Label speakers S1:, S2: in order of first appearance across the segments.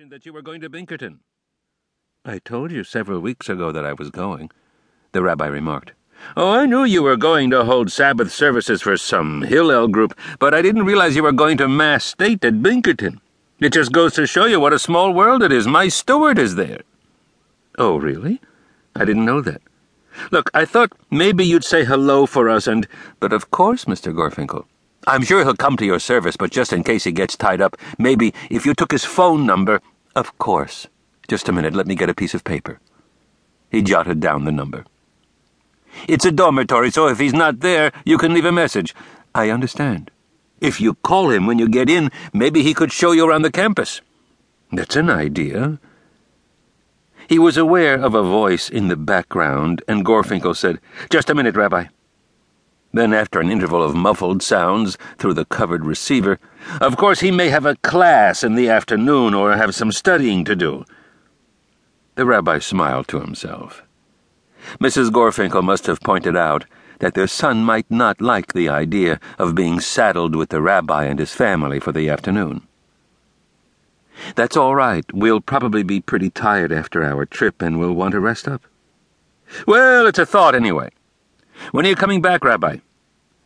S1: mentioned that you were going to Binkerton. I told you several weeks ago that I was going, the rabbi remarked. Oh, I knew you were going to hold Sabbath services for some Hillel group, but I didn't realize you were going to Mass State at Binkerton. It just goes to show you what a small world it is. My Stewart is there. Oh, really? I didn't know that. Look, I thought maybe you'd say hello for us and. But of course, Mr. Gorfinkel. I'm sure he'll come to your service, but just in case he gets tied up, maybe if you took his phone number. Of course. Just a minute, let me get a piece of paper. He jotted down the number. It's a dormitory, so if he's not there, you can leave a message. I understand. If you call him when you get in, maybe he could show you around the campus. That's an idea. He was aware of a voice in the background, and Gorfinkel said, Just a minute, Rabbi. Then, after an interval of muffled sounds through the covered receiver, of course he may have a class in the afternoon or have some studying to do. The rabbi smiled to himself. Mrs. Gorfinkel must have pointed out that their son might not like the idea of being saddled with the rabbi and his family for the afternoon. That's all right. We'll probably be pretty tired after our trip and we'll want to rest up. Well, it's a thought anyway. When are you coming back, Rabbi?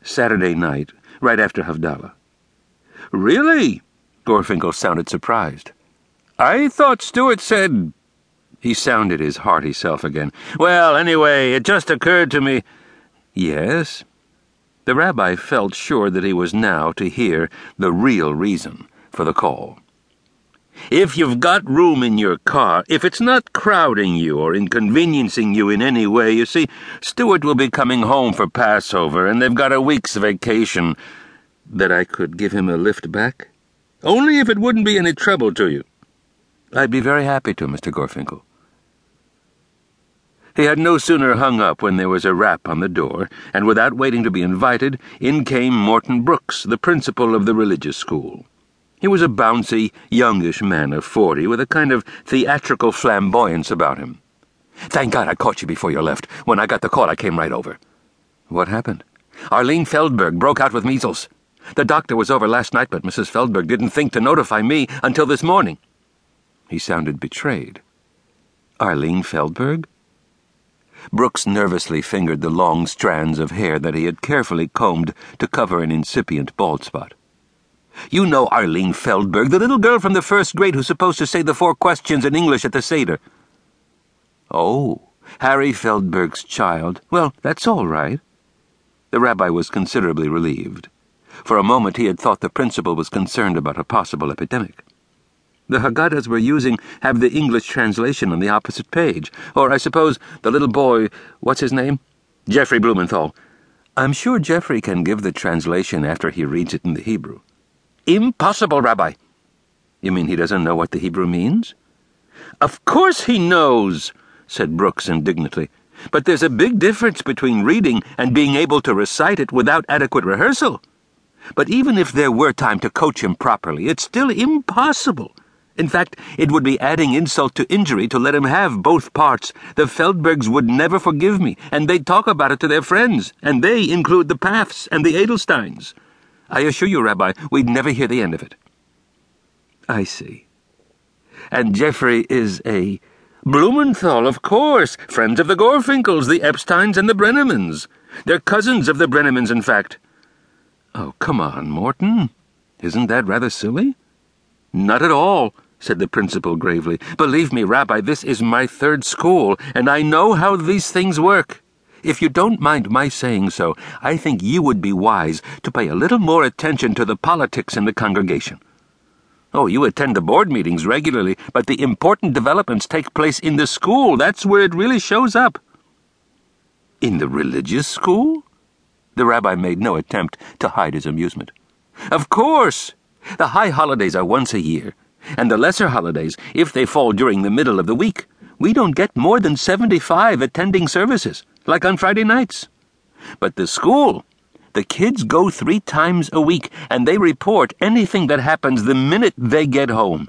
S1: Saturday night, right after Havdalah. Really? Gorfinkel sounded surprised. I thought Stewart said. He sounded his hearty self again. Well, anyway, it just occurred to me. Yes? The rabbi felt sure that he was now to hear the real reason for the call. If you've got room in your car, if it's not crowding you or inconveniencing you in any way, you see, Stewart will be coming home for Passover, and they've got a week's vacation. That I could give him a lift back? Only if it wouldn't be any trouble to you. I'd be very happy to, Mr. Gorfinkel. He had no sooner hung up when there was a rap on the door, and without waiting to be invited, in came Morton Brooks, the principal of the religious school. He was a bouncy, youngish man of forty with a kind of theatrical flamboyance about him. Thank God I caught you before you left. When I got the call, I came right over. What happened? Arlene Feldberg broke out with measles. The doctor was over last night, but Mrs. Feldberg didn't think to notify me until this morning. He sounded betrayed. Arlene Feldberg? Brooks nervously fingered the long strands of hair that he had carefully combed to cover an incipient bald spot. You know Arlene Feldberg, the little girl from the first grade who's supposed to say the four questions in English at the Seder. Oh, Harry Feldberg's child. Well, that's all right. The rabbi was considerably relieved. For a moment he had thought the principal was concerned about a possible epidemic. The Haggadahs we're using have the English translation on the opposite page. Or, I suppose, the little boy, what's his name? Jeffrey Blumenthal. I'm sure Jeffrey can give the translation after he reads it in the Hebrew. Impossible, Rabbi. You mean he doesn't know what the Hebrew means? Of course he knows, said Brooks indignantly. But there's a big difference between reading and being able to recite it without adequate rehearsal. But even if there were time to coach him properly, it's still impossible. In fact, it would be adding insult to injury to let him have both parts. The Feldbergs would never forgive me, and they'd talk about it to their friends, and they include the Paths and the Edelsteins. I assure you, Rabbi, we'd never hear the end of it. I see. And Jeffrey is a. Blumenthal, of course. Friends of the Gorfinkels, the Epsteins, and the Brennemans. They're cousins of the Brennemans, in fact. Oh, come on, Morton. Isn't that rather silly? Not at all, said the principal gravely. Believe me, Rabbi, this is my third school, and I know how these things work. If you don't mind my saying so, I think you would be wise to pay a little more attention to the politics in the congregation. Oh, you attend the board meetings regularly, but the important developments take place in the school. That's where it really shows up. In the religious school? The rabbi made no attempt to hide his amusement. Of course! The high holidays are once a year, and the lesser holidays, if they fall during the middle of the week, we don't get more than 75 attending services like on Friday nights. But the school, the kids go three times a week and they report anything that happens the minute they get home.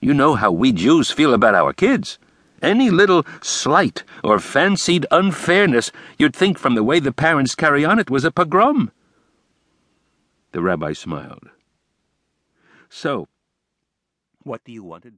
S1: You know how we Jews feel about our kids. Any little slight or fancied unfairness, you'd think from the way the parents carry on it was a pogrom. The rabbi smiled. So, what do you want to do?